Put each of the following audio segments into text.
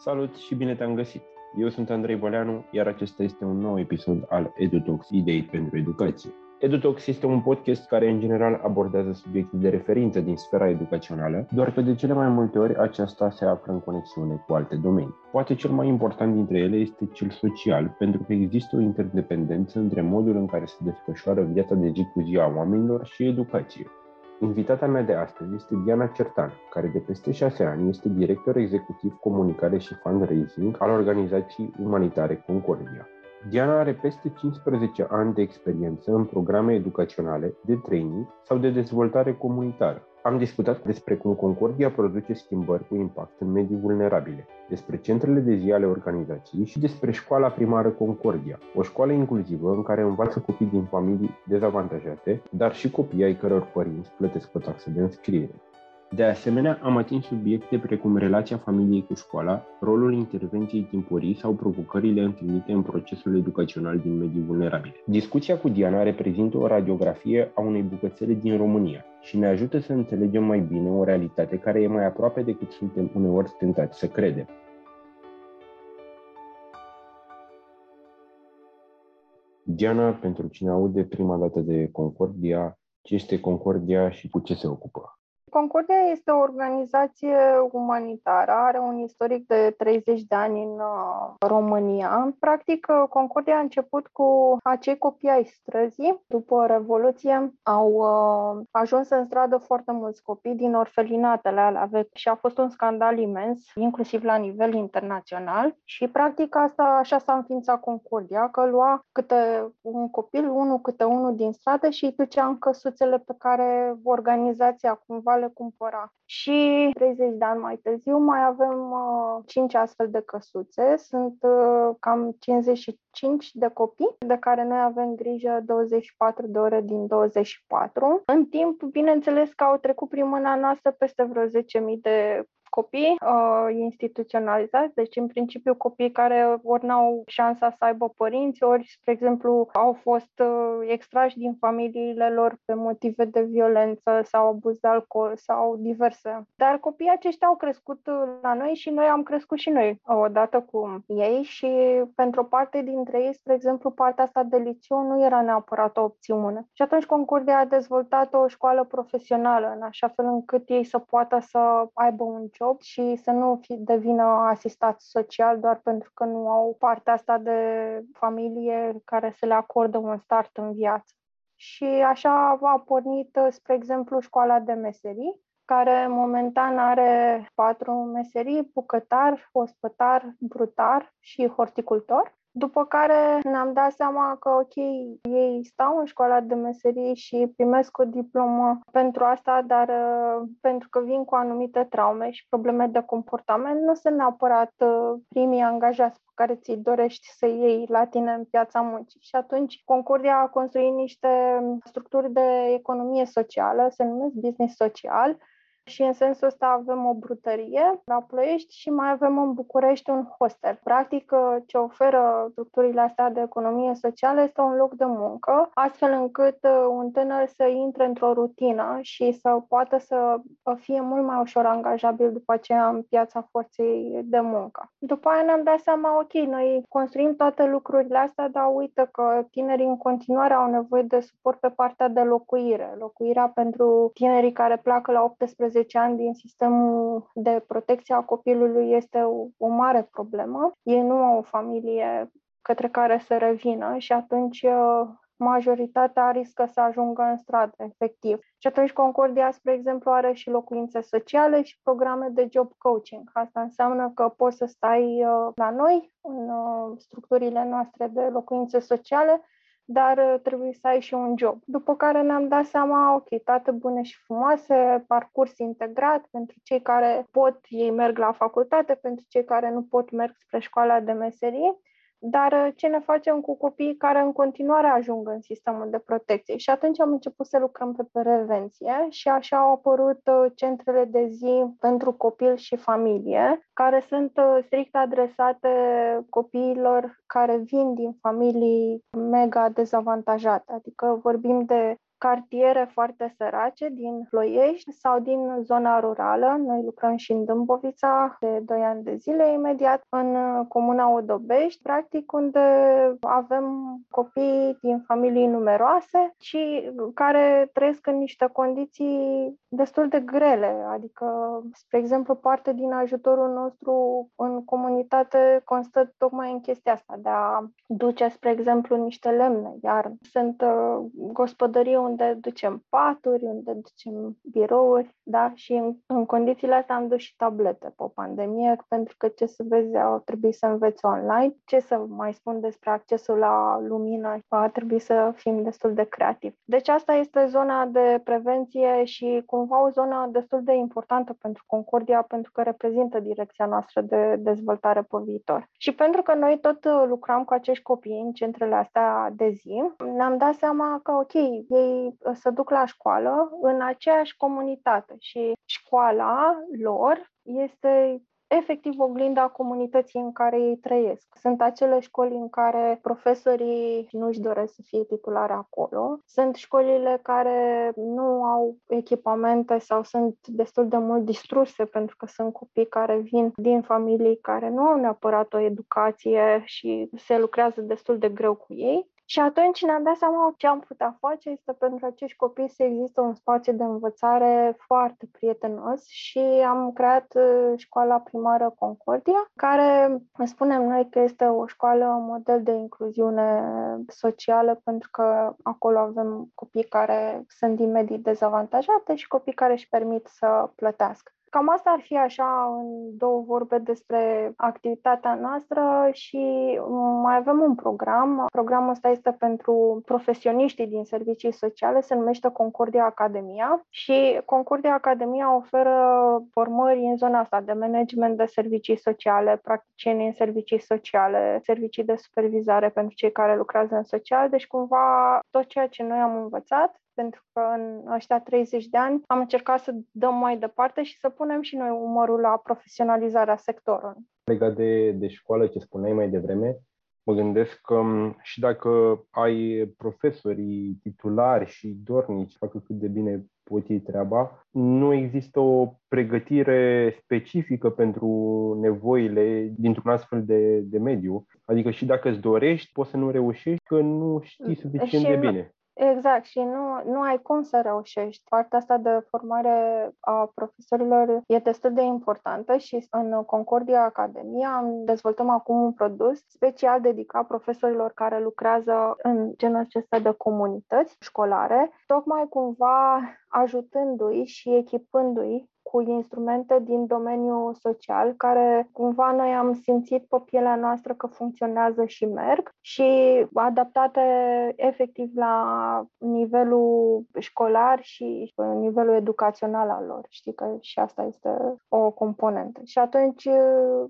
Salut și bine te-am găsit! Eu sunt Andrei Boleanu, iar acesta este un nou episod al EduTalks, idei pentru educație. EduTalks este un podcast care în general abordează subiecte de referință din sfera educațională, doar că de cele mai multe ori aceasta se află în conexiune cu alte domenii. Poate cel mai important dintre ele este cel social, pentru că există o interdependență între modul în care se desfășoară viața de zi cu zi a oamenilor și educație. Invitata mea de astăzi este Diana Certan, care de peste șase ani este director executiv comunicare și fundraising al organizației umanitare Concordia. Diana are peste 15 ani de experiență în programe educaționale, de training sau de dezvoltare comunitară. Am discutat despre cum Concordia produce schimbări cu impact în medii vulnerabile, despre centrele de zi ale organizației și despre școala primară Concordia, o școală inclusivă în care învață copii din familii dezavantajate, dar și copii ai căror părinți plătesc o taxă de înscriere. De asemenea, am atins subiecte precum relația familiei cu școala, rolul intervenției timpurii sau provocările întâlnite în procesul educațional din medii vulnerabile. Discuția cu Diana reprezintă o radiografie a unei bucățele din România și ne ajută să înțelegem mai bine o realitate care e mai aproape decât suntem uneori tentați să credem. Diana, pentru cine aude prima dată de Concordia, ce este Concordia și cu ce se ocupă? Concordia este o organizație umanitară, are un istoric de 30 de ani în uh, România. Practic, uh, Concordia a început cu acei copii ai străzii. După Revoluție au uh, ajuns în stradă foarte mulți copii din orfelinatele alea vechi și a fost un scandal imens, inclusiv la nivel internațional. Și practic asta așa s-a înființat Concordia, că lua câte un copil, unul câte unul din stradă și îi ducea în căsuțele pe care organizația cumva le cumpăra. Și 30 de ani mai târziu mai avem uh, 5 astfel de căsuțe. Sunt uh, cam 55 de copii de care noi avem grijă 24 de ore din 24. În timp, bineînțeles că au trecut prin mâna noastră peste vreo 10.000 de copii uh, instituționalizați, deci în principiu copii care ori n-au șansa să aibă părinți, ori, spre exemplu, au fost uh, extrași din familiile lor pe motive de violență sau abuz de alcool sau diverse. Dar copiii aceștia au crescut uh, la noi și noi am crescut și noi odată cu ei și pentru o parte dintre ei, spre exemplu, partea asta de liceu nu era neapărat o opțiune. Și atunci Concordia a dezvoltat o școală profesională în așa fel încât ei să poată să aibă un job și să nu fi, devină asistați social doar pentru că nu au partea asta de familie care să le acordă un start în viață. Și așa a pornit, spre exemplu, școala de meserii, care momentan are patru meserii, bucătar, ospătar, brutar și horticultor. După care ne-am dat seama că, ok, ei stau în școala de meserie și primesc o diplomă pentru asta, dar uh, pentru că vin cu anumite traume și probleme de comportament, nu sunt neapărat uh, primii angajați pe care ți-i dorești să iei la tine în piața muncii. Și atunci Concordia a construit niște structuri de economie socială, se numesc business social, și în sensul ăsta avem o brutărie la Ploiești și mai avem în București un hostel. Practic, ce oferă structurile astea de economie socială este un loc de muncă, astfel încât uh, un tânăr să intre într-o rutină și să poată să fie mult mai ușor angajabil după aceea în piața forței de muncă. După aia ne-am dat seama, ok, noi construim toate lucrurile astea, dar uite că tinerii în continuare au nevoie de suport pe partea de locuire. Locuirea pentru tinerii care pleacă la 18 10 ani din sistemul de protecție a copilului este o, o mare problemă. Ei nu au o familie către care să revină și atunci uh, majoritatea riscă să ajungă în stradă, efectiv. Și atunci Concordia, spre exemplu, are și locuințe sociale și programe de job coaching. Asta înseamnă că poți să stai uh, la noi, în uh, structurile noastre de locuințe sociale, dar uh, trebuie să ai și un job. După care ne-am dat seama, ok, toate bune și frumoase, parcurs integrat pentru cei care pot, ei merg la facultate, pentru cei care nu pot, merg spre școala de meserie dar uh, ce ne facem cu copiii care în continuare ajung în sistemul de protecție? Și atunci am început să lucrăm pe prevenție și așa au apărut uh, centrele de zi pentru copil și familie, care sunt uh, strict adresate copiilor care vin din familii mega dezavantajate. Adică vorbim de cartiere foarte sărace din Ploiești sau din zona rurală. Noi lucrăm și în Dâmbovița de 2 ani de zile imediat, în comuna Odobești, practic unde avem copii din familii numeroase și care trăiesc în niște condiții destul de grele. Adică, spre exemplu, parte din ajutorul nostru în comunitate constă tocmai în chestia asta, de a duce, spre exemplu, niște lemne. Iar sunt uh, gospodării unde ducem paturi, unde ducem birouri, da? Și în, în condițiile astea am dus și tablete pe o pandemie, pentru că ce să vezi, au trebuit să înveți online. Ce să mai spun despre accesul la lumină, a trebuit să fim destul de creativi. Deci asta este zona de prevenție și cumva o zonă destul de importantă pentru Concordia, pentru că reprezintă direcția noastră de dezvoltare pe viitor. Și pentru că noi tot lucram cu acești copii în centrele astea de zi, ne-am dat seama că, ok, ei se duc la școală în aceeași comunitate și școala lor este efectiv oglinda comunității în care ei trăiesc. Sunt acele școli în care profesorii nu-și doresc să fie titulare acolo. Sunt școlile care nu au echipamente sau sunt destul de mult distruse pentru că sunt copii care vin din familii care nu au neapărat o educație și se lucrează destul de greu cu ei. Și atunci ne-am dat seama ce am putea face este pentru acești copii să există un spațiu de învățare foarte prietenos și am creat uh, școala primară Concordia, care spunem noi că este o școală model de incluziune socială pentru că acolo avem copii care sunt din medii dezavantajate și copii care își permit să plătească. Cam asta ar fi așa în două vorbe despre activitatea noastră și mai avem un program. Programul ăsta este pentru profesioniștii din servicii sociale, se numește Concordia Academia și Concordia Academia oferă formări în zona asta de management de servicii sociale, practicieni în servicii sociale, servicii de supervizare pentru cei care lucrează în social, deci cumva tot ceea ce noi am învățat pentru că în ăștia 30 de ani am încercat să dăm mai departe și să punem și noi umărul la profesionalizarea sectorului. Legat de, de școală, ce spuneai mai devreme, mă gândesc că și dacă ai profesorii titulari și dornici, facă cât de bine pot ei treaba, nu există o pregătire specifică pentru nevoile dintr-un astfel de, de mediu. Adică și dacă îți dorești, poți să nu reușești că nu știi suficient și de bine. Exact, și nu, nu ai cum să reușești. Partea asta de formare a profesorilor e destul de importantă și în Concordia Academia am dezvoltăm acum un produs special dedicat profesorilor care lucrează în genul acesta de comunități școlare, tocmai cumva ajutându-i și echipându-i cu instrumente din domeniul social, care cumva noi am simțit pe pielea noastră că funcționează și merg și adaptate efectiv la nivelul școlar și nivelul educațional al lor. Știi că și asta este o componentă. Și atunci,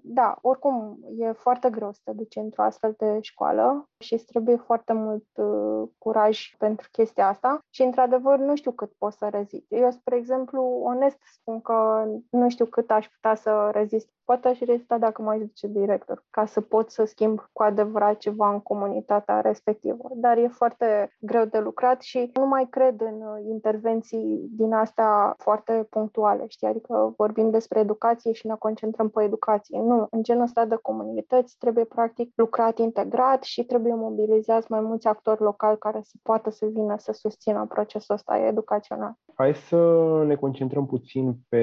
da, oricum e foarte greu să te duci într-o astfel de școală și îți trebuie foarte mult uh, curaj pentru chestia asta și, într-adevăr, nu știu cât poți să rezist. Eu, spre exemplu, onest spun că nu știu cât aș putea să rezist poate aș rezista dacă mai zice director, ca să pot să schimb cu adevărat ceva în comunitatea respectivă. Dar e foarte greu de lucrat și nu mai cred în intervenții din astea foarte punctuale, știi? Adică vorbim despre educație și ne concentrăm pe educație. Nu, în genul ăsta de comunități trebuie practic lucrat integrat și trebuie mobilizați mai mulți actori locali care să poată să vină să susțină procesul ăsta educațional. Hai să ne concentrăm puțin pe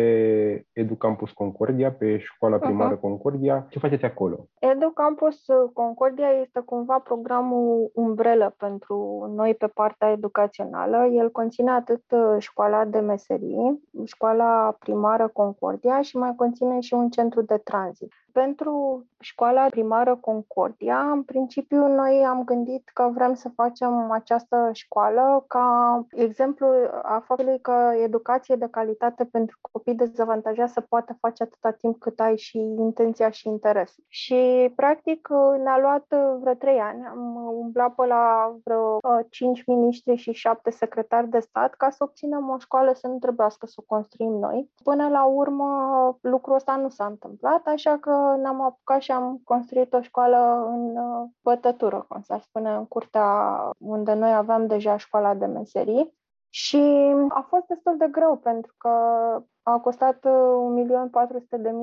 Educampus Concordia, pe școala școala primară uh-huh. Concordia. Ce faceți acolo? Educampus Concordia este cumva programul umbrelă pentru noi pe partea educațională. El conține atât uh, școala de meserii, școala primară Concordia și mai conține și un centru de tranzit. Pentru școala primară Concordia, în principiu, noi am gândit că vrem să facem această școală ca exemplu a faptului că educație de calitate pentru copii dezavantajați se poate face atâta timp cât ai și intenția și interesul. Și, practic, ne-a luat vreo trei ani. Am umblat pe la vreo uh, cinci miniștri și șapte secretari de stat ca să obținem o școală să nu trebuiască să o construim noi. Până la urmă, lucrul ăsta nu s-a întâmplat, așa că ne-am apucat și am construit o școală în uh, bătătură, cum s-ar spune, în curtea unde noi aveam deja școala de meserii Și a fost destul de greu pentru că a costat 1.400.000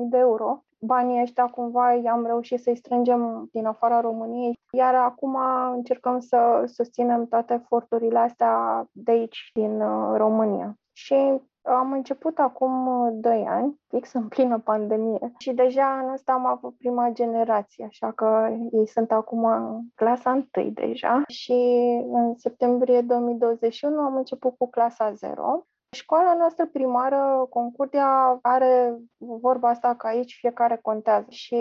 de euro. Banii ăștia cumva i-am reușit să-i strângem din afara României, iar acum încercăm să susținem toate eforturile astea de aici, din uh, România. Și am început acum 2 uh, ani, fix în plină pandemie, și deja anul ăsta am avut prima generație, așa că ei sunt acum în clasa 1 deja. Și în septembrie 2021 am început cu clasa 0 Școala noastră primară, Concordia, are vorba asta că aici fiecare contează. Și,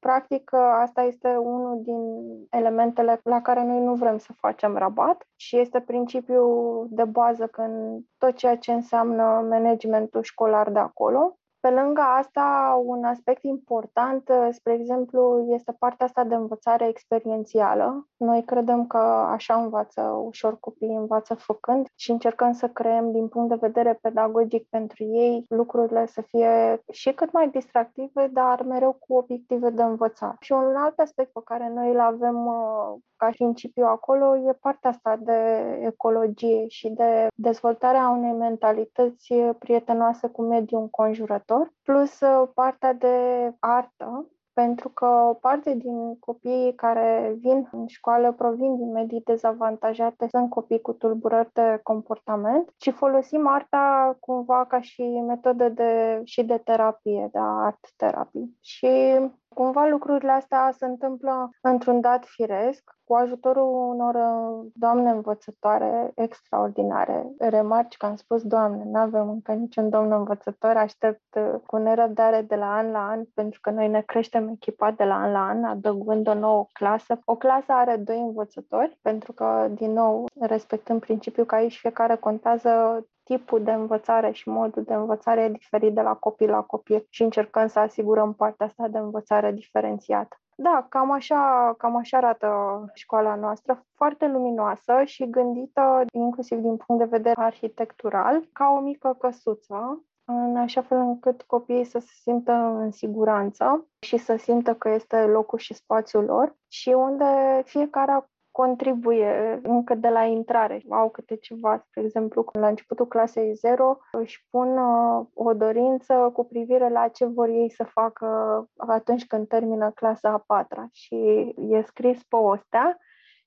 practic, asta este unul din elementele la care noi nu vrem să facem rabat și este principiul de bază când tot ceea ce înseamnă managementul școlar de acolo pe lângă asta, un aspect important, uh, spre exemplu, este partea asta de învățare experiențială. Noi credem că așa învață ușor copiii, învață făcând și încercăm să creăm din punct de vedere pedagogic pentru ei lucrurile să fie și cât mai distractive, dar mereu cu obiective de învățare. Și un alt aspect pe care noi îl avem uh, ca principiu acolo e partea asta de ecologie și de dezvoltarea unei mentalități prietenoase cu mediul înconjurător, plus uh, partea de artă, pentru că o parte din copiii care vin în școală provin din medii dezavantajate, sunt copii cu tulburări de comportament și folosim arta cumva ca și metodă de, și de terapie, de art terapie. Și Cumva lucrurile astea se întâmplă într-un dat firesc, cu ajutorul unor uh, doamne învățătoare extraordinare. Remarci că am spus, Doamne, nu avem încă niciun domn învățător, aștept uh, cu nerăbdare de la an la an, pentru că noi ne creștem echipa de la an la an, adăugând o nouă clasă. O clasă are doi învățători, pentru că, din nou, respectând principiul că aici fiecare contează tipul de învățare și modul de învățare e diferit de la copil la copil și încercăm să asigurăm partea asta de învățare diferențiată. Da, cam așa, cam așa arată școala noastră, foarte luminoasă și gândită inclusiv din punct de vedere arhitectural, ca o mică căsuță, în așa fel încât copiii să se simtă în siguranță și să simtă că este locul și spațiul lor și unde fiecare contribuie încă de la intrare. Au câte ceva, spre exemplu, la începutul clasei 0 își pun uh, o dorință cu privire la ce vor ei să facă atunci când termină clasa a patra și e scris pe o stea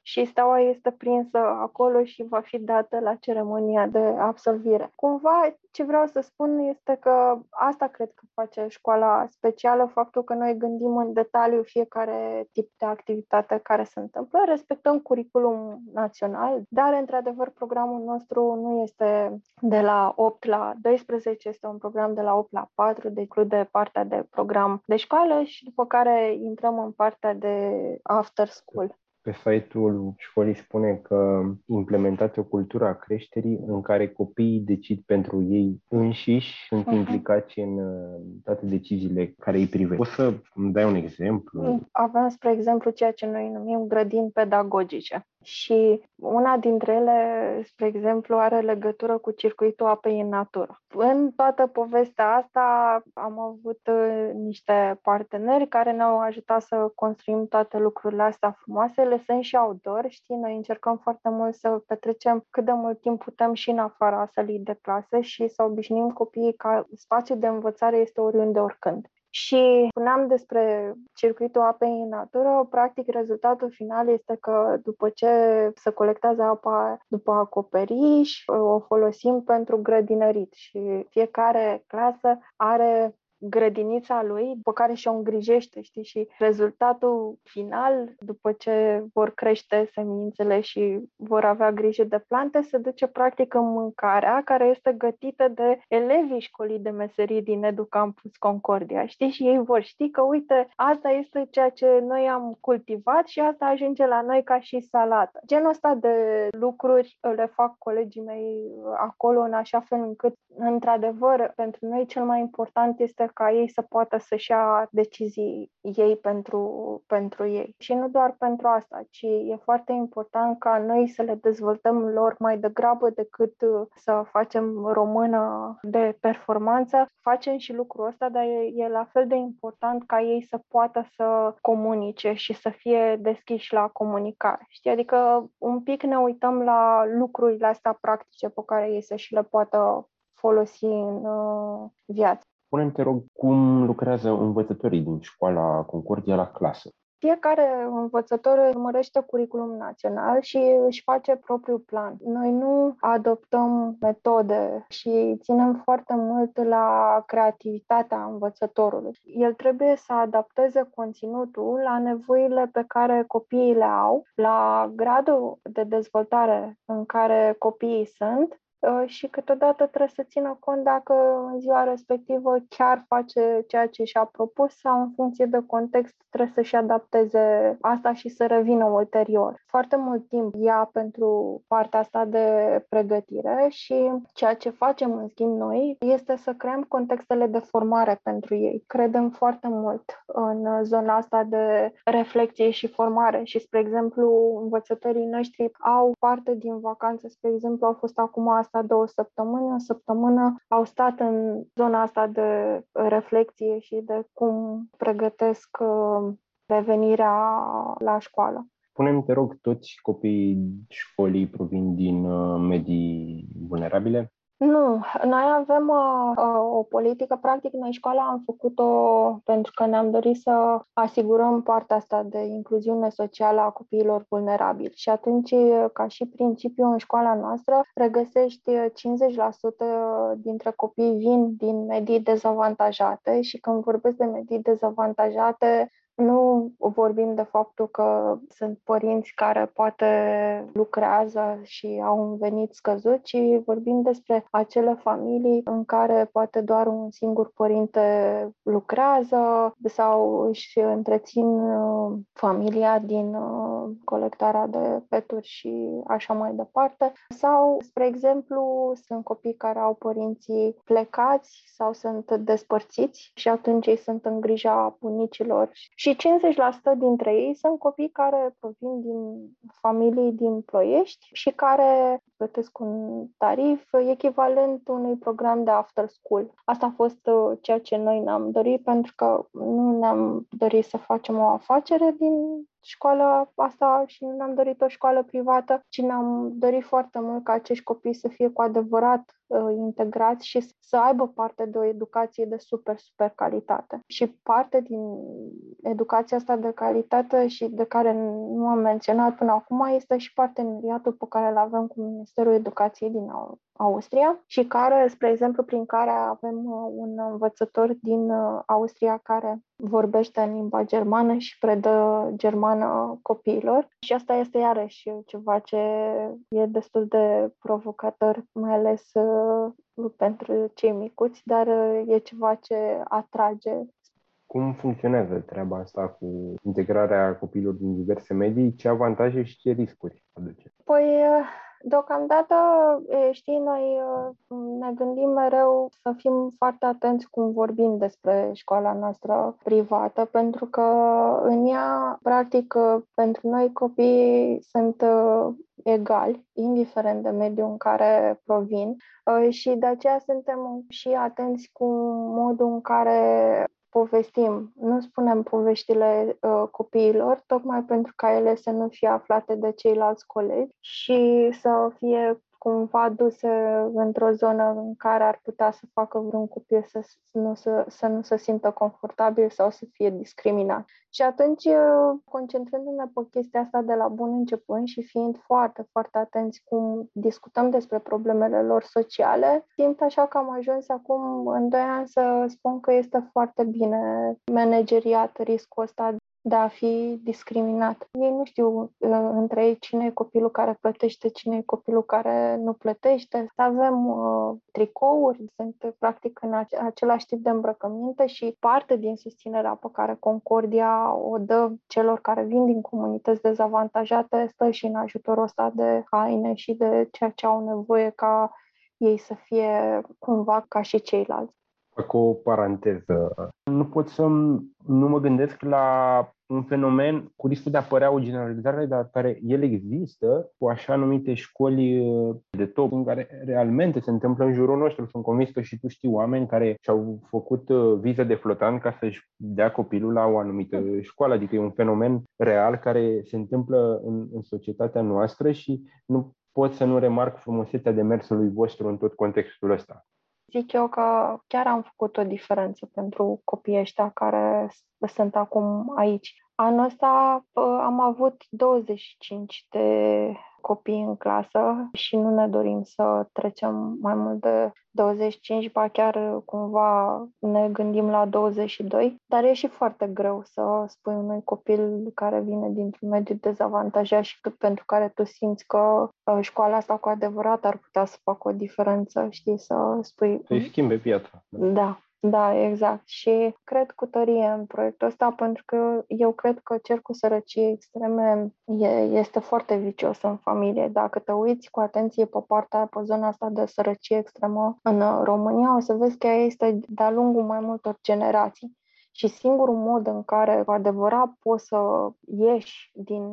și steaua este prinsă acolo și va fi dată la ceremonia de absolvire. Cumva, ce vreau să spun este că asta cred că face școala specială, faptul că noi gândim în detaliu fiecare tip de activitate care se întâmplă, respectăm curriculum național, dar, într-adevăr, programul nostru nu este de la 8 la 12, este un program de la 8 la 4, de include partea de program de școală și după care intrăm în partea de after school. Pe site-ul școlii spune că implementați o cultură a creșterii în care copiii decid pentru ei înșiși, sunt uh-huh. implicați în uh, toate deciziile care îi privesc. Poți să îmi dai un exemplu? Avem, spre exemplu, ceea ce noi numim grădini pedagogice. Și una dintre ele, spre exemplu, are legătură cu circuitul apei în natură. În toată povestea asta am avut uh, niște parteneri care ne-au ajutat să construim toate lucrurile astea frumoase. Le sunt și outdoor, știi, noi încercăm foarte mult să petrecem cât de mult timp putem și în afara sălii de clasă și să obișnuim copiii ca spațiul de învățare este oriunde oricând. Și spuneam despre circuitul apei în natură, practic rezultatul final este că după ce se colectează apa după acoperiș, o folosim pentru grădinărit și fiecare clasă are grădinița lui, pe care și-o îngrijește, știi, și rezultatul final, după ce vor crește semințele și vor avea grijă de plante, se duce practic în mâncarea care este gătită de elevii școlii de meserii din Educampus Concordia, știi, și ei vor ști că, uite, asta este ceea ce noi am cultivat și asta ajunge la noi ca și salată. Genul ăsta de lucruri le fac colegii mei acolo în așa fel încât, într-adevăr, pentru noi cel mai important este ca ei să poată să-și ia decizii ei pentru, pentru ei. Și nu doar pentru asta, ci e foarte important ca noi să le dezvoltăm lor mai degrabă decât să facem română de performanță. Facem și lucrul ăsta, dar e, e la fel de important ca ei să poată să comunice și să fie deschiși la comunicare. Știi? Adică un pic ne uităm la lucrurile astea practice pe care ei să și le poată folosi în uh, viață. Spune-mi, te rog, cum lucrează învățătorii din școala Concordia la clasă? Fiecare învățător urmărește curriculum național și își face propriul plan. Noi nu adoptăm metode și ținem foarte mult la creativitatea învățătorului. El trebuie să adapteze conținutul la nevoile pe care copiii le au, la gradul de dezvoltare în care copiii sunt Uh, și câteodată trebuie să țină cont dacă în ziua respectivă chiar face ceea ce și-a propus sau în funcție de context trebuie să-și adapteze asta și să revină ulterior. Foarte mult timp ia pentru partea asta de pregătire și ceea ce facem în schimb noi este să creăm contextele de formare pentru ei. Credem foarte mult în zona asta de reflexie și formare și, spre exemplu, învățătorii noștri au parte din vacanță, spre exemplu, au fost acum asta asta două săptămâni, o săptămână au stat în zona asta de reflexie și de cum pregătesc uh, revenirea la școală. Punem, te rog, toți copiii școlii provin din uh, medii vulnerabile? Nu, noi avem uh, o politică, practic noi școala am făcut-o pentru că ne-am dorit să asigurăm partea asta de incluziune socială a copiilor vulnerabili. Și atunci, ca și principiu în școala noastră, regăsești 50% dintre copii vin din medii dezavantajate și când vorbesc de medii dezavantajate, nu vorbim de faptul că sunt părinți care poate lucrează și au un venit scăzut, ci vorbim despre acele familii în care poate doar un singur părinte lucrează sau își întrețin uh, familia din uh, colectarea de peturi și așa mai departe. Sau, spre exemplu, sunt copii care au părinții plecați sau sunt despărțiți și atunci ei sunt în grija bunicilor și 50% dintre ei sunt copii care provin din familii din Ploiești și care plătesc un tarif echivalent unui program de after school. Asta a fost uh, ceea ce noi ne-am dorit pentru că nu ne-am dorit să facem o afacere din școala asta și nu ne-am dorit o școală privată, ci ne-am dorit foarte mult ca acești copii să fie cu adevărat uh, integrați și să aibă parte de o educație de super, super calitate. Și parte din educația asta de calitate și de care nu am menționat până acum este și parteneriatul pe care îl avem cu Ministerul Educației din Austria și care, spre exemplu, prin care avem uh, un învățător din uh, Austria care vorbește în limba germană și predă germană copiilor. Și asta este iarăși ceva ce e destul de provocator, mai ales uh, pentru cei micuți, dar e ceva ce atrage cum funcționează treaba asta cu integrarea copiilor din diverse medii? Ce avantaje și ce riscuri aduce? Păi, deocamdată, știi, noi ne gândim mereu să fim foarte atenți cum vorbim despre școala noastră privată, pentru că în ea, practic, pentru noi copiii sunt egali, indiferent de mediul în care provin. Și de aceea suntem și atenți cu modul în care povestim, nu spunem poveștile uh, copiilor, tocmai pentru ca ele să nu fie aflate de ceilalți colegi și să fie cumva duse într-o zonă în care ar putea să facă vreun copil să, nu, să, să nu se simtă confortabil sau să fie discriminat. Și atunci, concentrându-ne pe chestia asta de la bun început și fiind foarte, foarte atenți cum discutăm despre problemele lor sociale, simt așa că am ajuns acum în doi ani să spun că este foarte bine manageriat riscul ăsta de a fi discriminat. Ei nu știu uh, între ei cine e copilul care plătește, cine e copilul care nu plătește. Avem uh, tricouri, sunt practic în același tip de îmbrăcăminte și parte din susținerea pe care Concordia o dă celor care vin din comunități dezavantajate stă și în ajutorul ăsta de haine și de ceea ce au nevoie ca ei să fie cumva ca și ceilalți. Fac o paranteză. Nu pot să nu mă gândesc la un fenomen cu riscul de a apărea o generalizare, dar care el există cu așa numite școli uh, de top, în care realmente se întâmplă în jurul nostru. Sunt convins că și tu știi oameni care și-au făcut uh, viză de flotant ca să-și dea copilul la o anumită școală. Adică e un fenomen real care se întâmplă în, în societatea noastră și nu pot să nu remarc frumusețea demersului vostru în tot contextul ăsta zic eu că chiar am făcut o diferență pentru copiii ăștia care sunt acum aici. Anul ăsta am avut 25 de copii în clasă și nu ne dorim să trecem mai mult de 25, ba chiar cumva ne gândim la 22, dar e și foarte greu să spui unui copil care vine dintr-un mediu dezavantajat și pentru care tu simți că uh, școala asta cu adevărat ar putea să facă o diferență, știi, să spui... Să-i schimbe piața. Da, da, exact. Și cred cu tărie în proiectul ăsta pentru că eu cred că cercul sărăciei extreme e, este foarte vicios în familie. Dacă te uiți cu atenție pe partea, pe zona asta de sărăcie extremă în România, o să vezi că ea este de-a lungul mai multor generații. Și singurul mod în care cu adevărat poți să ieși din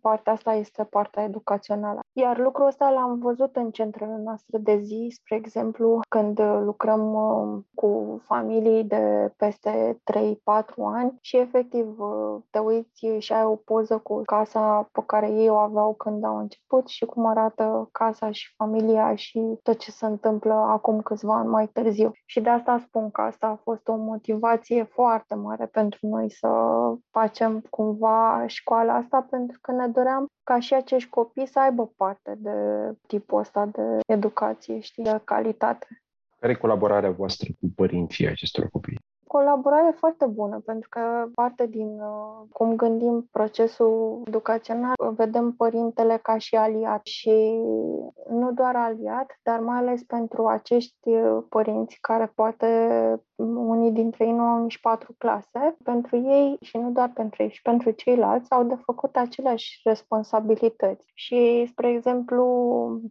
partea asta este partea educațională. Iar lucrul ăsta l-am văzut în centrele noastre de zi, spre exemplu, când lucrăm uh, cu familii de peste 3-4 ani și efectiv uh, te uiți și ai o poză cu casa pe care ei o aveau când au început și cum arată casa și familia și tot ce se întâmplă acum câțiva ani mai târziu. Și de asta spun că asta a fost o motivație foarte foarte mare pentru noi să facem cumva școala asta, pentru că ne doream ca și acești copii să aibă parte de tipul ăsta de educație, știi, de calitate. Care e colaborarea voastră cu părinții acestor copii? Colaborare foarte bună, pentru că parte din uh, cum gândim procesul educațional, vedem părintele ca și aliat și nu doar aliat, dar mai ales pentru acești uh, părinți care poate unii dintre ei nu au nici patru clase, pentru ei și nu doar pentru ei, și pentru ceilalți au de făcut aceleași responsabilități. Și, spre exemplu,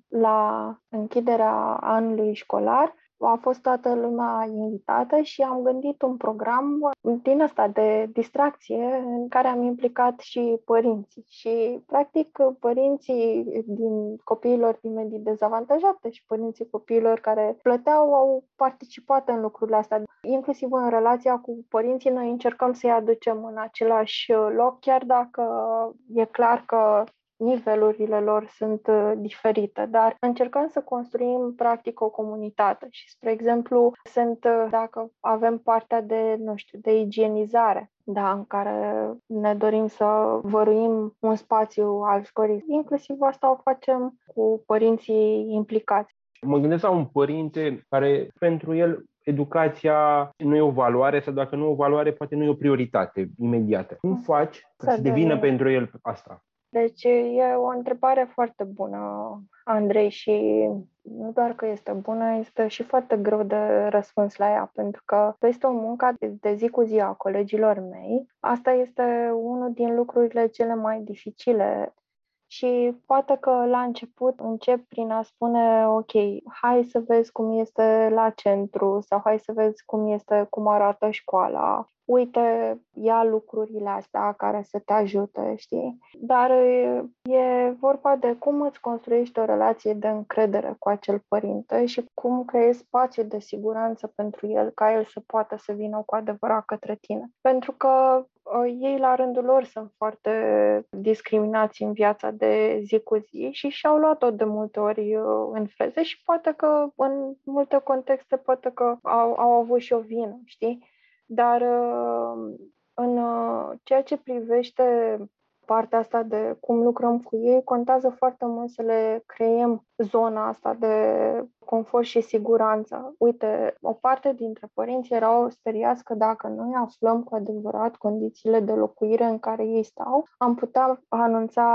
la închiderea anului școlar, a fost toată lumea invitată și am gândit un program din asta de distracție în care am implicat și părinții. Și, practic, părinții din copiilor din medii dezavantajate și părinții copiilor care plăteau au participat în lucrurile astea. Inclusiv în relația cu părinții, noi încercăm să-i aducem în același loc, chiar dacă e clar că nivelurile lor sunt uh, diferite, dar încercăm să construim practic o comunitate și, spre exemplu, sunt, uh, dacă avem partea de, nu știu, de igienizare, da, în care ne dorim să văruim un spațiu al școlii. Inclusiv asta o facem cu părinții implicați. Mă gândesc la un părinte care pentru el educația nu e o valoare sau dacă nu e o valoare, poate nu e o prioritate imediată. Cum faci să, să devină pentru el asta? Deci e o întrebare foarte bună, Andrei, și nu doar că este bună, este și foarte greu de răspuns la ea, pentru că este o muncă de zi cu zi a colegilor mei. Asta este unul din lucrurile cele mai dificile și poate că la început încep prin a spune, ok, hai să vezi cum este la centru sau hai să vezi cum este, cum arată școala uite, ia lucrurile astea care să te ajute, știi? Dar e vorba de cum îți construiești o relație de încredere cu acel părinte și cum creezi spațiu de siguranță pentru el, ca el să poată să vină cu adevărat către tine. Pentru că ei la rândul lor sunt foarte discriminați în viața de zi cu zi și și-au luat-o de multe ori în freze și poate că în multe contexte poate că au, au avut și o vină, știi? Dar uh, în uh, ceea ce privește partea asta de cum lucrăm cu ei, contează foarte mult să le creiem zona asta de confort și siguranță. Uite, o parte dintre părinți erau speriați că dacă noi aflăm cu adevărat condițiile de locuire în care ei stau, am putea anunța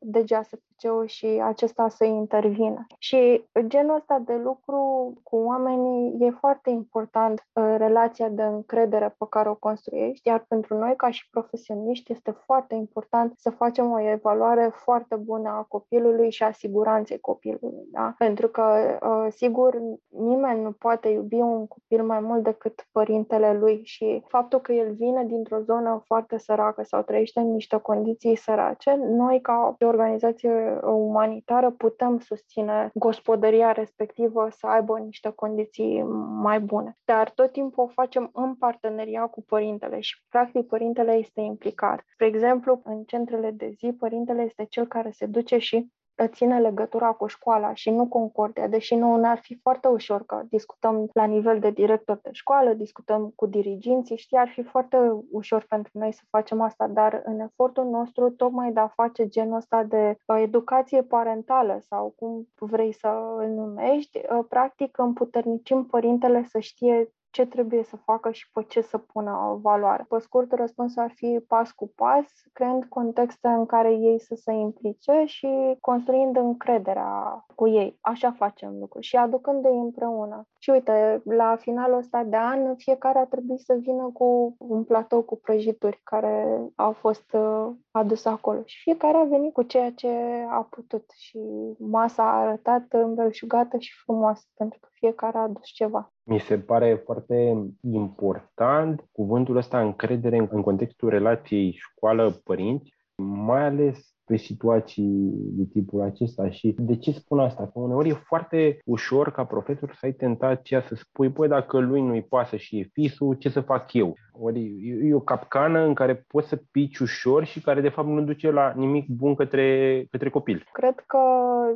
DGASPC-ul și acesta să intervină. Și genul ăsta de lucru cu oamenii e foarte important, uh, relația de încredere pe care o construiești, iar pentru noi, ca și profesioniști, este foarte important să facem o evaluare foarte bună a copilului și a siguranței copilului. Da? Pentru că uh, Sigur, nimeni nu poate iubi un copil mai mult decât părintele lui și faptul că el vine dintr-o zonă foarte săracă sau trăiește în niște condiții sărace, noi ca organizație umanitară putem susține gospodăria respectivă să aibă niște condiții mai bune. Dar tot timpul o facem în parteneria cu părintele și practic părintele este implicat. Spre exemplu, în centrele de zi, părintele este cel care se duce și ține legătura cu școala și nu concordia, deși nu ne-ar fi foarte ușor că discutăm la nivel de director de școală, discutăm cu diriginții, știi, ar fi foarte ușor pentru noi să facem asta, dar în efortul nostru tocmai de a face genul ăsta de uh, educație parentală sau cum vrei să îl numești, uh, practic împuternicim părintele să știe ce trebuie să facă și pe ce să pună valoare. Pe scurt, răspunsul ar fi pas cu pas, creând contexte în care ei să se implice și construind încrederea cu ei. Așa facem lucruri și aducând de împreună. Și uite, la finalul ăsta de an, fiecare a trebuit să vină cu un platou cu prăjituri care au fost uh, adus acolo. Și fiecare a venit cu ceea ce a putut și masa a arătat îmbelșugată și frumoasă, pentru că fiecare a adus ceva. Mi se pare foarte important cuvântul ăsta încredere în contextul relației școală-părinți, mai ales pe situații de tipul acesta. Și de ce spun asta? Că uneori e foarte ușor ca profesor să ai tentația să spui, păi dacă lui nu-i pasă și e fisul, ce să fac eu? Ori e o capcană în care poți să pici ușor și care de fapt nu duce la nimic bun către, către copil. Cred că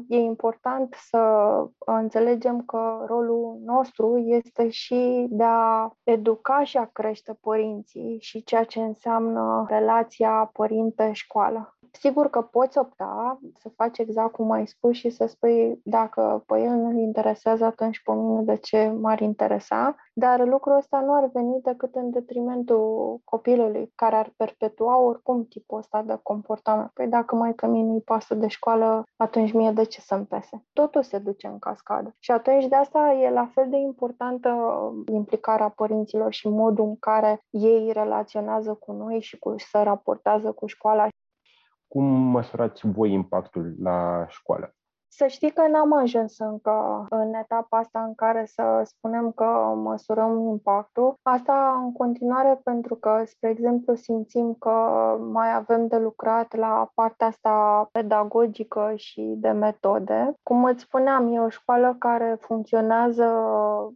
e important să înțelegem că rolul nostru este și de a educa și a crește părinții și ceea ce înseamnă relația părinte-școală. Sigur că poți opta să faci exact cum ai spus și să spui dacă pe el nu-l interesează, atunci pe mine de ce m-ar interesa, dar lucrul ăsta nu ar veni decât în detrimentul copilului, care ar perpetua oricum tipul ăsta de comportament. Păi dacă mai că mie nu-i pasă de școală, atunci mie de ce să-mi pese? Totul se duce în cascadă. Și atunci de asta e la fel de importantă implicarea părinților și modul în care ei relaționează cu noi și cu, să raportează cu școala. Cum măsurați voi impactul la școală? Să știi că n-am ajuns încă în etapa asta în care să spunem că măsurăm impactul. Asta în continuare pentru că, spre exemplu, simțim că mai avem de lucrat la partea asta pedagogică și de metode. Cum îți spuneam, e o școală care funcționează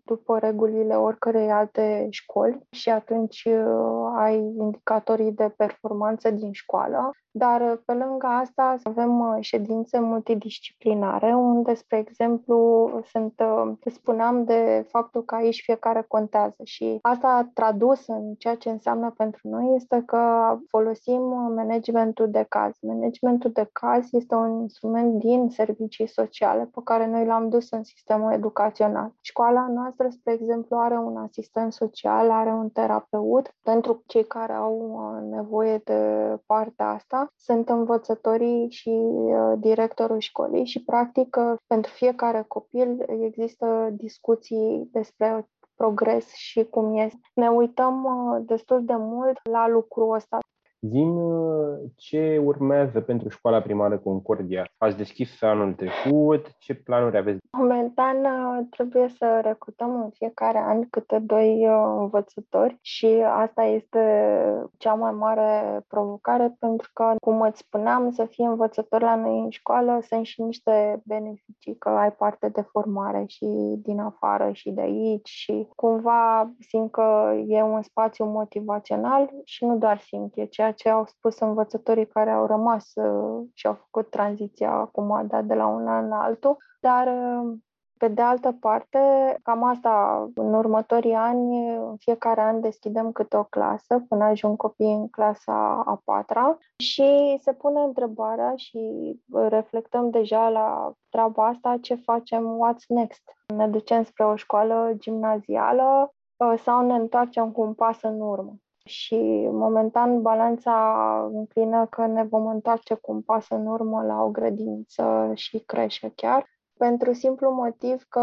după regulile oricărei alte școli și atunci uh, ai indicatorii de performanță din școală. Dar uh, pe lângă asta avem uh, ședințe multidisciplinare, unde, spre exemplu, sunt, uh, spuneam de faptul că aici fiecare contează și asta tradus în ceea ce înseamnă pentru noi este că folosim managementul de caz. Managementul de caz este un instrument din servicii sociale pe care noi l-am dus în sistemul educațional. Școala noastră, spre exemplu, are un asistent social, are un terapeut pentru cei care au nevoie de partea asta sunt învățătorii și uh, directorul școlii și, practic, uh, pentru fiecare copil există discuții despre progres și cum este. Ne uităm uh, destul de mult la lucrul ăsta. Din ce urmează pentru școala primară Concordia? Ați deschis anul trecut? Ce planuri aveți? Momentan trebuie să recrutăm în fiecare an câte doi învățători și asta este cea mai mare provocare pentru că, cum îți spuneam, să fii învățător la noi în școală sunt și niște beneficii, că ai parte de formare și din afară și de aici și cumva simt că e un spațiu motivațional și nu doar simt, e ceea ce au spus învățătorii care au rămas uh, și au făcut tranziția acum da, de la un an la altul, dar uh, pe de altă parte, cam asta, în următorii ani, în fiecare an deschidem câte o clasă până ajung copiii în clasa a patra și se pune întrebarea și reflectăm deja la treaba asta ce facem, what's next. Ne ducem spre o școală gimnazială uh, sau ne întoarcem cu un pas în urmă și momentan balanța înclină că ne vom întoarce cu un pas în urmă la o grădiniță și crește chiar, pentru simplu motiv că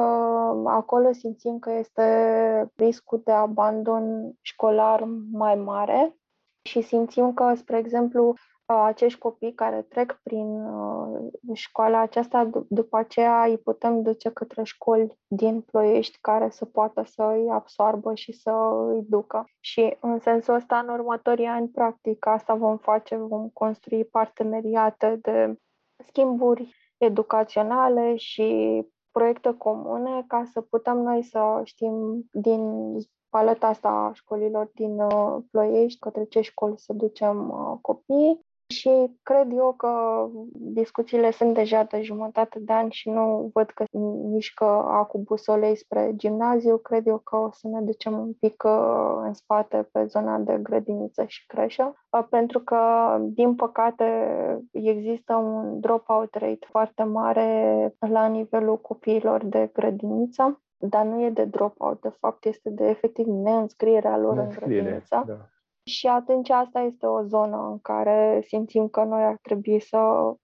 acolo simțim că este riscul de abandon școlar mai mare și simțim că, spre exemplu, acești copii care trec prin uh, școala aceasta, după aceea îi putem duce către școli din Ploiești care să poată să îi absorbă și să îi ducă. Și în sensul ăsta, în următorii ani, practic, asta vom face, vom construi parteneriate de schimburi educaționale și proiecte comune ca să putem noi să știm din paleta asta a școlilor din uh, Ploiești către ce școli să ducem uh, copiii și cred eu că discuțiile sunt deja de jumătate de ani și nu văd că mișcă acum busolei spre gimnaziu. Cred eu că o să ne ducem un pic uh, în spate pe zona de grădiniță și creșă, uh, pentru că, din păcate, există un dropout rate foarte mare la nivelul copiilor de grădiniță dar nu e de dropout, de fapt este de efectiv neînscrierea lor Neînscriere, în grădiniță. Da. Și atunci asta este o zonă în care simțim că noi ar trebui să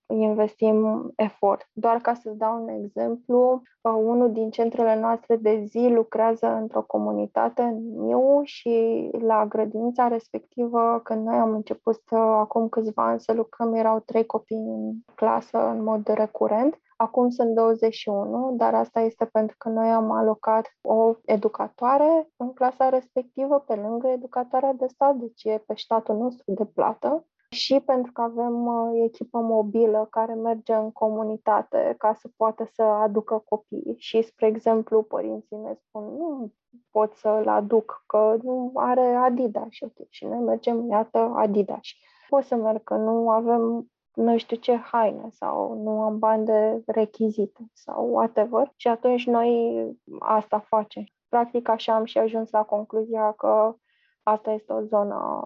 investim efort. Doar ca să-ți dau un exemplu, uh, unul din centrele noastre de zi lucrează într-o comunitate în Miu și la grădinița respectivă, când noi am început uh, acum câțiva ani să lucrăm, erau trei copii în clasă în mod recurent Acum sunt 21, dar asta este pentru că noi am alocat o educatoare în clasa respectivă, pe lângă educatoarea de stat, deci e pe statul nostru de plată și pentru că avem uh, echipă mobilă care merge în comunitate ca să poată să aducă copii și, spre exemplu, părinții ne spun nu pot să-l aduc, că nu are Adidas și ok, și noi mergem, iată, Adidas. Pot să merg, că nu avem nu știu ce haine sau nu am bani de rechizite sau whatever și atunci noi asta facem. Practic așa am și ajuns la concluzia că asta este o zonă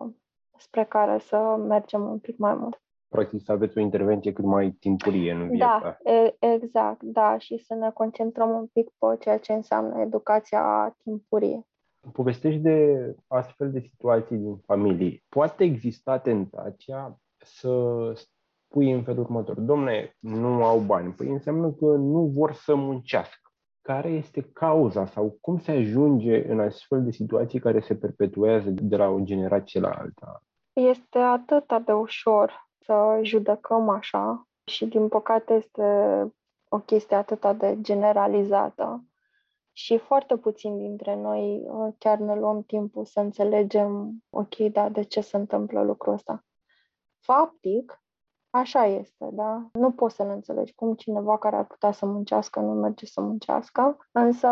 spre care să mergem un pic mai mult. Practic să aveți o intervenție cât mai timpurie în viața. Da, e, exact, da, și să ne concentrăm un pic pe ceea ce înseamnă educația timpurie. Povestești de astfel de situații din familie. Poate exista tentația să pui în felul următor. Domne, nu au bani. Păi înseamnă că nu vor să muncească. Care este cauza sau cum se ajunge în astfel de situații care se perpetuează de la o generație la alta? Este atât de ușor să judecăm așa și din păcate este o chestie atât de generalizată și foarte puțin dintre noi uh, chiar ne luăm timpul să înțelegem, ok, da, de ce se întâmplă lucrul ăsta. Faptic, Așa este, da? Nu poți să-l înțelegi cum cineva care ar putea să muncească nu merge să muncească, însă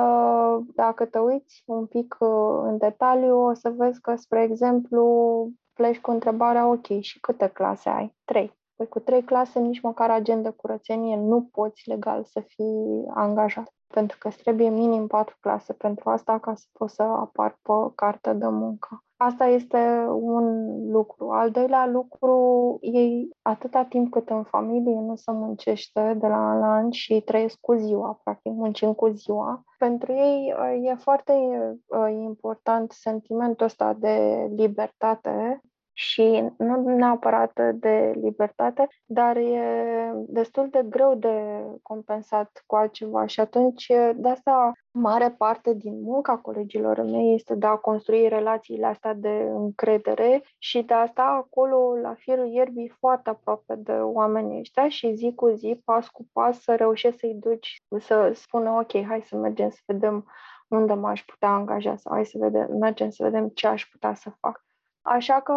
dacă te uiți un pic uh, în detaliu, o să vezi că, spre exemplu, pleci cu întrebarea, ok, și câte clase ai? Trei. Păi cu trei clase nici măcar agent de curățenie nu poți legal să fii angajat pentru că îți trebuie minim patru clase pentru asta ca să poți să apar pe carte de muncă. Asta este un lucru. Al doilea lucru, ei atâta timp cât în familie nu se muncește de la an la an și trăiesc cu ziua, practic muncim cu ziua, pentru ei e foarte important sentimentul ăsta de libertate și nu neapărat de libertate, dar e destul de greu de compensat cu altceva și atunci de asta mare parte din munca colegilor mei este de a construi relațiile astea de încredere și de asta acolo la firul ierbii foarte aproape de oamenii ăștia și zi cu zi, pas cu pas, să reușești să-i duci, să spună ok, hai să mergem să vedem unde m-aș putea angaja sau hai să vedem, mergem să vedem ce aș putea să fac. Așa că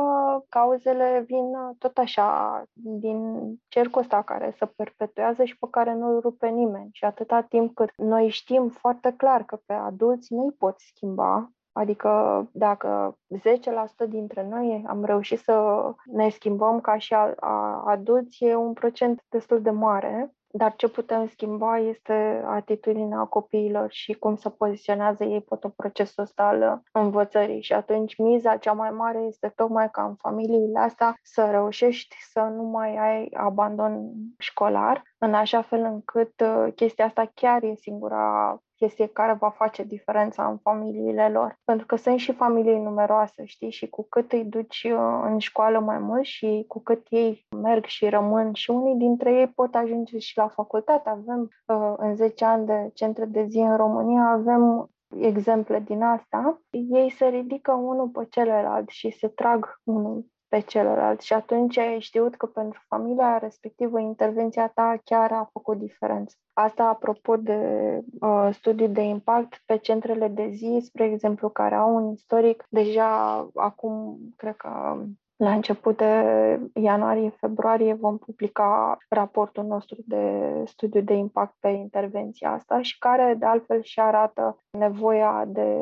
cauzele vin tot așa din cercul ăsta care se perpetuează și pe care nu-l rupe nimeni. Și atâta timp cât noi știm foarte clar că pe adulți nu-i poți schimba, Adică dacă 10% dintre noi am reușit să ne schimbăm ca și adulți, e un procent destul de mare. Dar ce putem schimba este atitudinea copiilor și cum se poziționează ei pe tot procesul ăsta al învățării. Și atunci miza cea mai mare este tocmai ca în familiile astea să reușești să nu mai ai abandon școlar, în așa fel încât uh, chestia asta chiar e singura chestie care va face diferența în familiile lor. Pentru că sunt și familii numeroase, știi, și cu cât îi duci uh, în școală mai mult și cu cât ei merg și rămân și unii dintre ei pot ajunge și la facultate. Avem uh, în 10 ani de centre de zi în România, avem exemple din asta, ei se ridică unul pe celălalt și se trag unul pe celălalt și atunci ai știut că pentru familia respectivă intervenția ta chiar a făcut diferență. Asta apropo de uh, studiul de impact pe centrele de zi, spre exemplu, care au un istoric deja acum, cred că la început de ianuarie-februarie vom publica raportul nostru de studiu de impact pe intervenția asta și care de altfel și arată nevoia de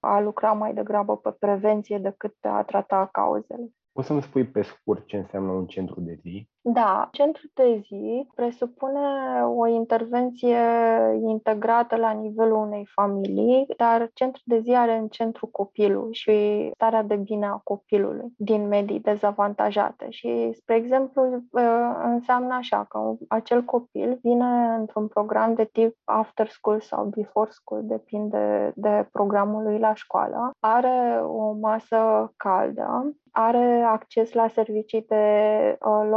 a lucra mai degrabă pe prevenție decât a trata cauzele. Poți să-mi spui pe scurt ce înseamnă un centru de zi? Da, centrul de zi presupune o intervenție integrată la nivelul unei familii, dar centrul de zi are în centru copilul și starea de bine a copilului din medii dezavantajate. Și, spre exemplu, ă, înseamnă așa că acel copil vine într-un program de tip after school sau before school, depinde de programul lui la școală, are o masă caldă, are acces la servicii de uh,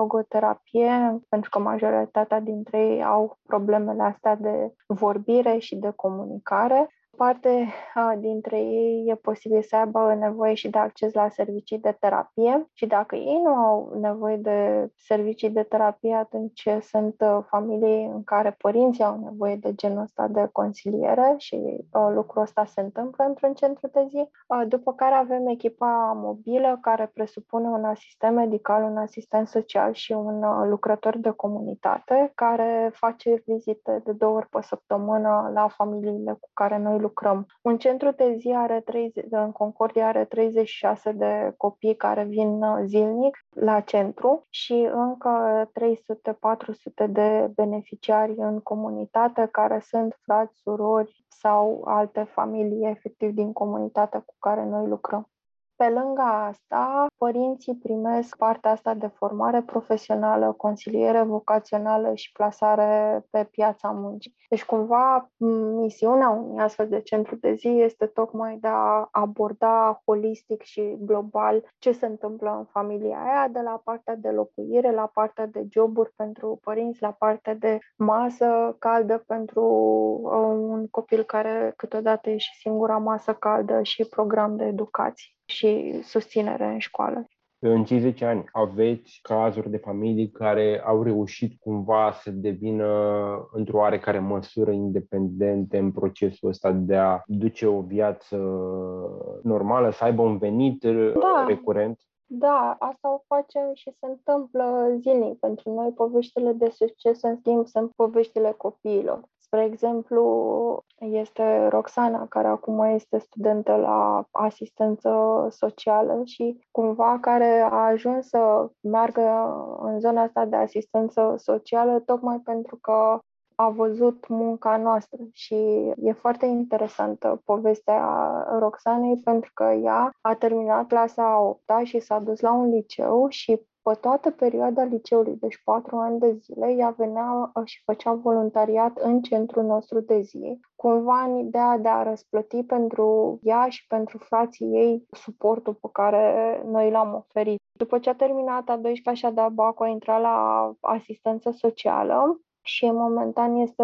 logoterapie, pentru că majoritatea dintre ei au problemele astea de vorbire și de comunicare parte dintre ei e posibil să aibă nevoie și de acces la servicii de terapie și dacă ei nu au nevoie de servicii de terapie, atunci sunt uh, familii în care părinții au nevoie de genul ăsta de consiliere și uh, lucrul ăsta se întâmplă într-un centru de zi. Uh, după care avem echipa mobilă care presupune un asistent medical, un asistent social și un lucrător de comunitate care face vizite de două ori pe săptămână la familiile cu care noi lucrăm. Un centru de zi are 30, în Concordia are 36 de copii care vin uh, zilnic la centru și încă 300-400 de beneficiari în comunitate care sunt frați, surori sau alte familii efectiv din comunitatea cu care noi lucrăm. Pe lângă asta, părinții primesc partea asta de formare profesională, consiliere vocațională și plasare pe piața muncii. Deci, cumva, misiunea unui astfel de centru de zi este tocmai de a aborda holistic și global ce se întâmplă în familia aia, de la partea de locuire, la partea de joburi pentru părinți, la partea de masă caldă pentru uh, un copil care câteodată e și singura masă caldă și program de educație și susținere în școală. În cei 10 ani aveți cazuri de familii care au reușit cumva să devină într-o oarecare măsură independente în procesul ăsta de a duce o viață normală, să aibă un venit da. recurent? Da, asta o facem și se întâmplă zilnic. Pentru noi poveștile de succes, în schimb, sunt poveștile copiilor. Spre exemplu, este Roxana, care acum este studentă la asistență socială și cumva care a ajuns să meargă în zona asta de asistență socială tocmai pentru că a văzut munca noastră. Și e foarte interesantă povestea Roxanei pentru că ea a terminat clasa a 8 și s-a dus la un liceu și pe toată perioada liceului, deci patru ani de zile, ea venea uh, și făcea voluntariat în centrul nostru de zi, cumva în ideea de a răsplăti pentru ea și pentru frații ei suportul pe care noi l-am oferit. După ce a terminat a 12-a și a dat bacul, a intrat la asistență socială și momentan este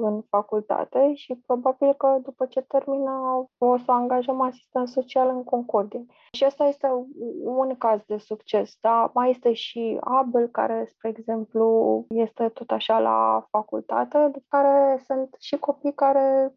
în facultate și probabil că după ce termină o să angajăm asistent social în Concordie. Și asta este un caz de succes, da? Mai este și Abel, care, spre exemplu, este tot așa la facultate, de care sunt și copii care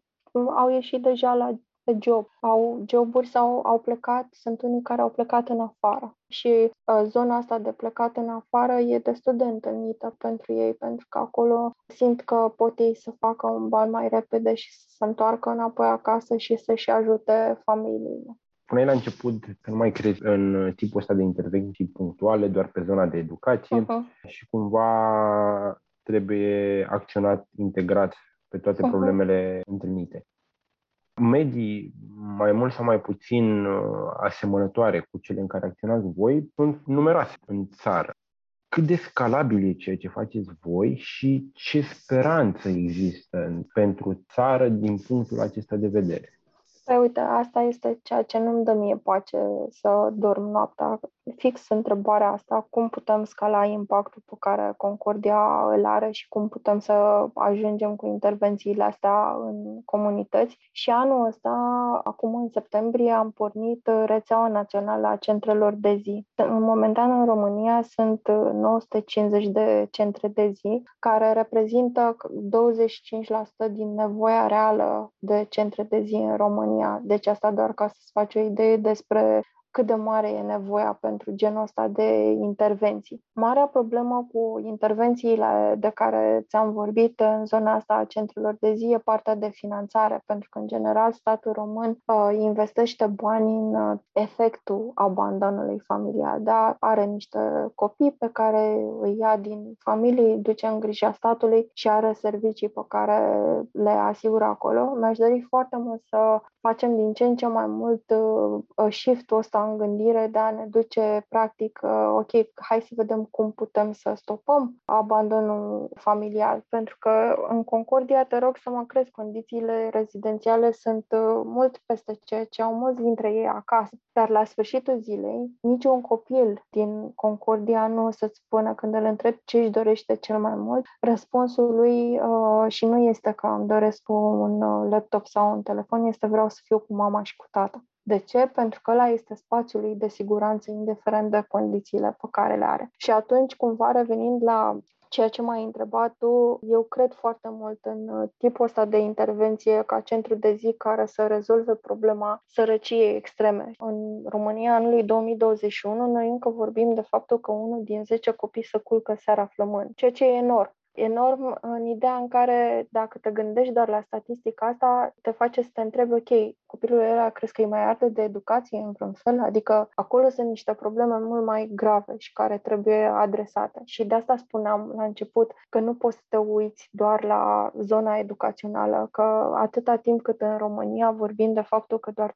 au ieșit deja la pe job, au joburi sau au plecat, sunt unii care au plecat în afară. Și uh, zona asta de plecat în afară e destul de întâlnită pentru ei, pentru că acolo simt că pot ei să facă un ban mai repede și să se întoarcă înapoi acasă și să-și ajute familiile. Spuneai la început că nu mai crezi în tipul ăsta de intervenții punctuale doar pe zona de educație uh-huh. și cumva trebuie acționat integrat pe toate uh-huh. problemele întâlnite medii mai mult sau mai puțin uh, asemănătoare cu cele în care acționați voi sunt numeroase în țară. Cât de scalabil e ceea ce faceți voi și ce speranță există pentru țară din punctul acesta de vedere? Păi uite, asta este ceea ce nu-mi dă mie pace să dorm noaptea. Fix întrebarea asta, cum putem scala impactul pe care Concordia îl are și cum putem să ajungem cu intervențiile astea în comunități. Și anul ăsta, acum în septembrie, am pornit rețeaua națională a centrelor de zi. În momentan în România sunt 950 de centre de zi, care reprezintă 25% din nevoia reală de centre de zi în România. Deci asta doar ca să-ți faci o idee despre cât de mare e nevoia pentru genul ăsta de intervenții. Marea problemă cu intervențiile de care ți-am vorbit în zona asta a centrelor de zi e partea de finanțare, pentru că, în general, statul român uh, investește bani în uh, efectul abandonului familial. Da? Are niște copii pe care îi ia din familie, îi duce în grija statului și are servicii pe care le asigură acolo. Mi-aș dori foarte mult să facem din ce în ce mai mult uh, shift-ul ăsta în gândire de a ne duce practic, uh, ok, hai să vedem cum putem să stopăm abandonul familial, pentru că în Concordia, te rog să mă crezi, condițiile rezidențiale sunt uh, mult peste ceea ce au mulți dintre ei acasă. Dar la sfârșitul zilei, niciun copil din Concordia nu o să-ți spună când îl întreb ce își dorește cel mai mult, răspunsul lui uh, și nu este că îmi doresc un uh, laptop sau un telefon, este vreau să fiu cu mama și cu tata. De ce? Pentru că ăla este spațiul lui de siguranță, indiferent de condițiile pe care le are. Și atunci, cumva, revenind la ceea ce m-ai întrebat tu, eu cred foarte mult în uh, tipul ăsta de intervenție ca centru de zi care să rezolve problema sărăciei extreme. În România, anului 2021, noi încă vorbim de faptul că unul din 10 copii se culcă seara flămând, ceea ce e enorm enorm în ideea în care dacă te gândești doar la statistica asta, te face să te întrebi, ok, copilul ăla crezi că e mai arde de educație în vreun fel? Adică acolo sunt niște probleme mult mai grave și care trebuie adresate. Și de asta spuneam la început că nu poți să te uiți doar la zona educațională, că atâta timp cât în România vorbim de faptul că doar 36%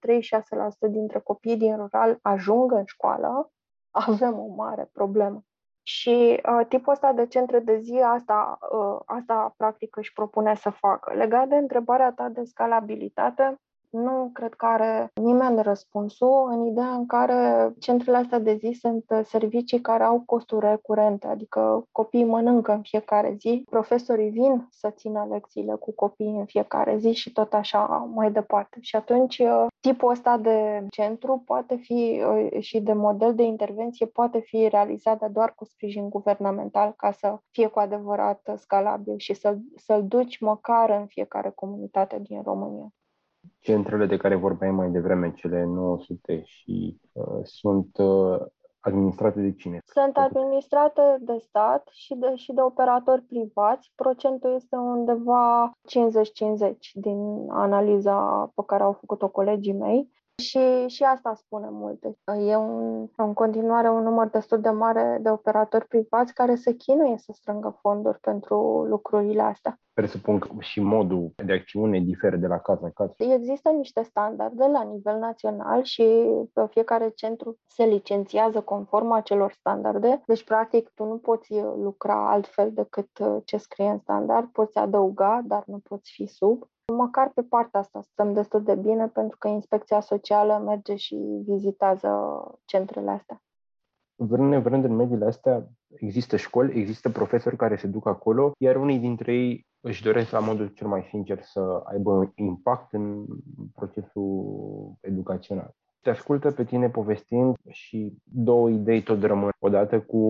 dintre copiii din rural ajung în școală, avem o mare problemă. Și uh, tipul ăsta de centre de zi, asta, uh, asta practic își propune să facă. Legat de întrebarea ta de scalabilitate, nu cred că are nimeni răspunsul în ideea în care centrele astea de zi sunt servicii care au costuri recurente, adică copiii mănâncă în fiecare zi, profesorii vin să țină lecțiile cu copiii în fiecare zi și tot așa mai departe. Și atunci tipul ăsta de centru poate fi și de model de intervenție poate fi realizat doar cu sprijin guvernamental ca să fie cu adevărat scalabil și să, să-l duci măcar în fiecare comunitate din România centrele de care vorbeai mai devreme, cele 900 și uh, sunt uh, administrate de cine? Sunt administrate de stat și de, și de operatori privați. Procentul este undeva 50-50 din analiza pe care au făcut-o colegii mei. Și, și asta spune multe. E un, în continuare un număr destul de mare de operatori privați care se chinuie să strângă fonduri pentru lucrurile astea. Presupun că și modul de acțiune diferă de la caz la caz. Există niște standarde la nivel național și pe fiecare centru se licențiază conform acelor standarde. Deci, practic, tu nu poți lucra altfel decât ce scrie în standard, poți adăuga, dar nu poți fi sub. Măcar pe partea asta stăm destul de bine pentru că inspecția socială merge și vizitează centrele astea. Vrând nevrând în mediile astea, există școli, există profesori care se duc acolo, iar unii dintre ei își doresc la modul cel mai sincer să aibă un impact în procesul educațional. Te ascultă pe tine povestind și două idei tot rămân. Odată cu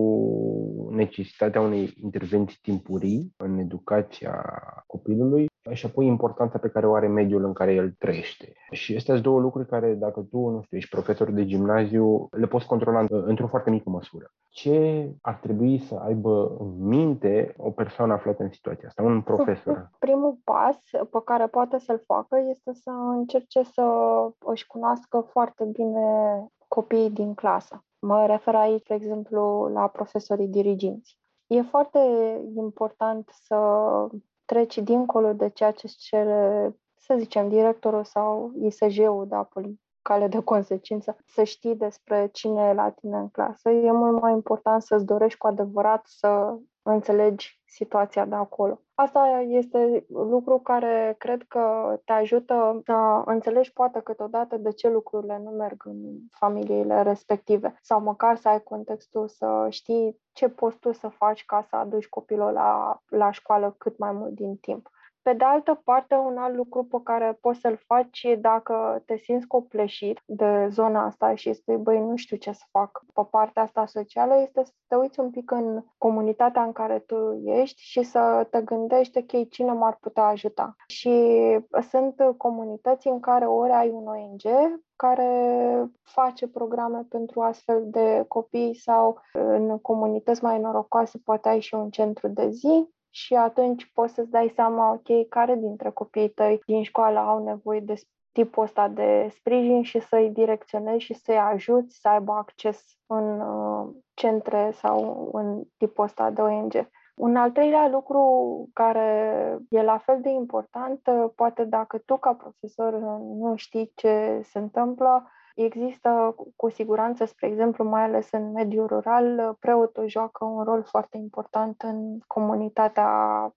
necesitatea unei intervenții timpurii în educația copilului și apoi importanța pe care o are mediul în care el trăiește. Și astea sunt două lucruri care, dacă tu, nu știu, ești profesor de gimnaziu, le poți controla într-o foarte mică măsură. Ce ar trebui să aibă în minte o persoană aflată în situația asta, un profesor? Primul pas pe care poate să-l facă este să încerce să își cunoască foarte bine copiii din clasă. Mă refer aici, de exemplu, la profesorii diriginți. E foarte important să treci dincolo de ceea ce cere, să zicem, directorul sau ISJ-ul, da, cale de consecință, să știi despre cine e la tine în clasă. E mult mai important să-ți dorești cu adevărat să înțelegi situația de acolo. Asta este lucru care cred că te ajută să înțelegi poate câteodată de ce lucrurile nu merg în familiile respective sau măcar să ai contextul să știi ce poți tu să faci ca să aduci copilul la, la școală cât mai mult din timp. Pe de altă parte, un alt lucru pe care poți să-l faci dacă te simți copleșit de zona asta și spui, băi, nu știu ce să fac pe partea asta socială, este să te uiți un pic în comunitatea în care tu ești și să te gândești, ok, cine m-ar putea ajuta. Și sunt comunități în care ori ai un ONG care face programe pentru astfel de copii sau în comunități mai norocoase poate ai și un centru de zi și atunci poți să-ți dai seama, ok, care dintre copiii tăi din școală au nevoie de tipul ăsta de sprijin și să-i direcționezi și să-i ajuți să aibă acces în uh, centre sau în tipul ăsta de ONG. Un al treilea lucru care e la fel de important, uh, poate dacă tu ca profesor nu știi ce se întâmplă, Există cu siguranță, spre exemplu, mai ales în mediul rural, preotul joacă un rol foarte important în comunitatea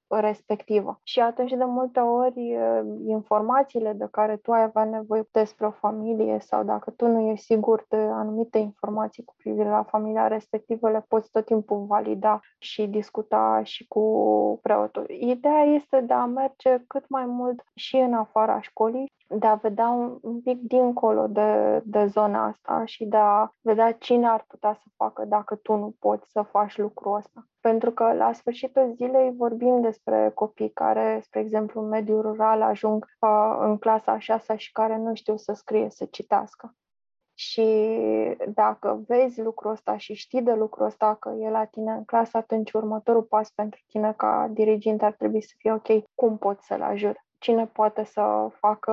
respectivă. Și atunci, de multe ori, informațiile de care tu ai avea nevoie despre o familie sau dacă tu nu ești sigur de anumite informații cu privire la familia respectivă, le poți tot timpul valida și discuta și cu preotul. Ideea este de a merge cât mai mult și în afara școlii de a vedea un, un pic dincolo de, de zona asta și de a vedea cine ar putea să facă dacă tu nu poți să faci lucrul ăsta. Pentru că la sfârșitul zilei vorbim despre copii care, spre exemplu, în mediul rural ajung uh, în clasa a șasea și care nu știu să scrie, să citească. Și dacă vezi lucrul ăsta și știi de lucrul ăsta că e la tine în clasă, atunci următorul pas pentru tine ca dirigent ar trebui să fie ok, cum pot să-l ajut? Cine poate să facă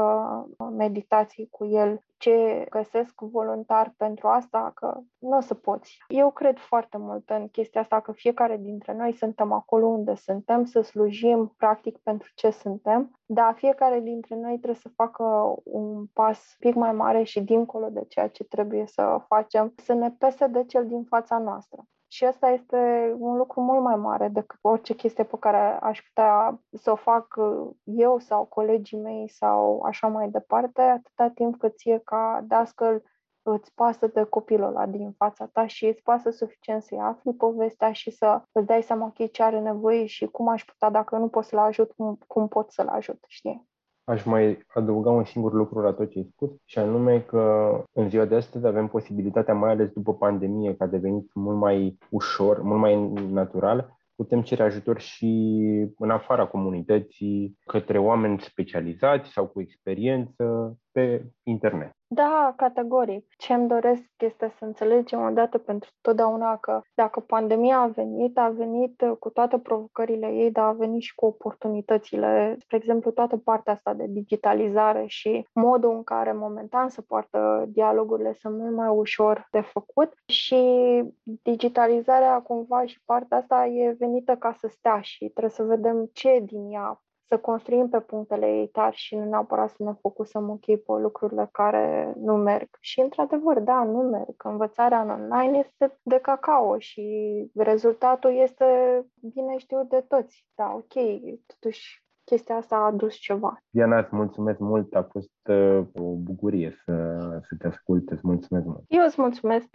meditații cu el, ce găsesc voluntar pentru asta, că nu o să poți. Eu cred foarte mult în chestia asta, că fiecare dintre noi suntem acolo unde suntem, să slujim practic pentru ce suntem, dar fiecare dintre noi trebuie să facă un pas pic mai mare și dincolo de ceea ce trebuie să facem, să ne pese de cel din fața noastră. Și asta este un lucru mult mai mare decât orice chestie pe care aș putea să o fac eu sau colegii mei sau așa mai departe, atâta timp cât ție ca dascăl îți pasă de copilul ăla din fața ta și îți pasă suficient să-i afli povestea și să îți dai seama ok ce are nevoie și cum aș putea, dacă nu pot să-l ajut, cum, cum pot să-l ajut, știi? Aș mai adăuga un singur lucru la tot ce ai spus, și anume că în ziua de astăzi avem posibilitatea, mai ales după pandemie, că a devenit mult mai ușor, mult mai natural, putem cere ajutor și în afara comunității, către oameni specializați sau cu experiență pe internet. Da, categoric. Ce îmi doresc este să înțelegem odată pentru totdeauna că dacă pandemia a venit, a venit cu toate provocările ei, dar a venit și cu oportunitățile. Spre exemplu, toată partea asta de digitalizare și modul în care momentan se poartă dialogurile sunt mult mai ușor de făcut și digitalizarea cumva și partea asta e venită ca să stea și trebuie să vedem ce din ea să construim pe punctele ei tari și nu neapărat să ne focusăm ok pe lucrurile care nu merg. Și într-adevăr, da, nu merg. Învățarea în online este de cacao și rezultatul este bine știut de toți. Da, ok, totuși chestia asta a adus ceva. Diana, îți mulțumesc mult, a fost uh, o bucurie să, să te ascult, îți mulțumesc mult. Eu îți mulțumesc.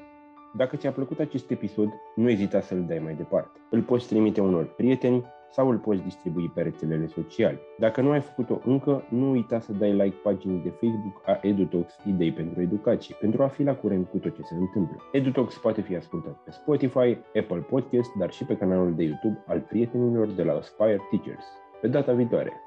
Dacă ți-a plăcut acest episod, nu ezita să-l dai mai departe. Îl poți trimite unor prieteni sau îl poți distribui pe rețelele sociale. Dacă nu ai făcut-o încă, nu uita să dai like paginii de Facebook a EduTalks Idei pentru Educație, pentru a fi la curent cu tot ce se întâmplă. EduTalks poate fi ascultat pe Spotify, Apple Podcast, dar și pe canalul de YouTube al prietenilor de la Aspire Teachers. Pe data viitoare!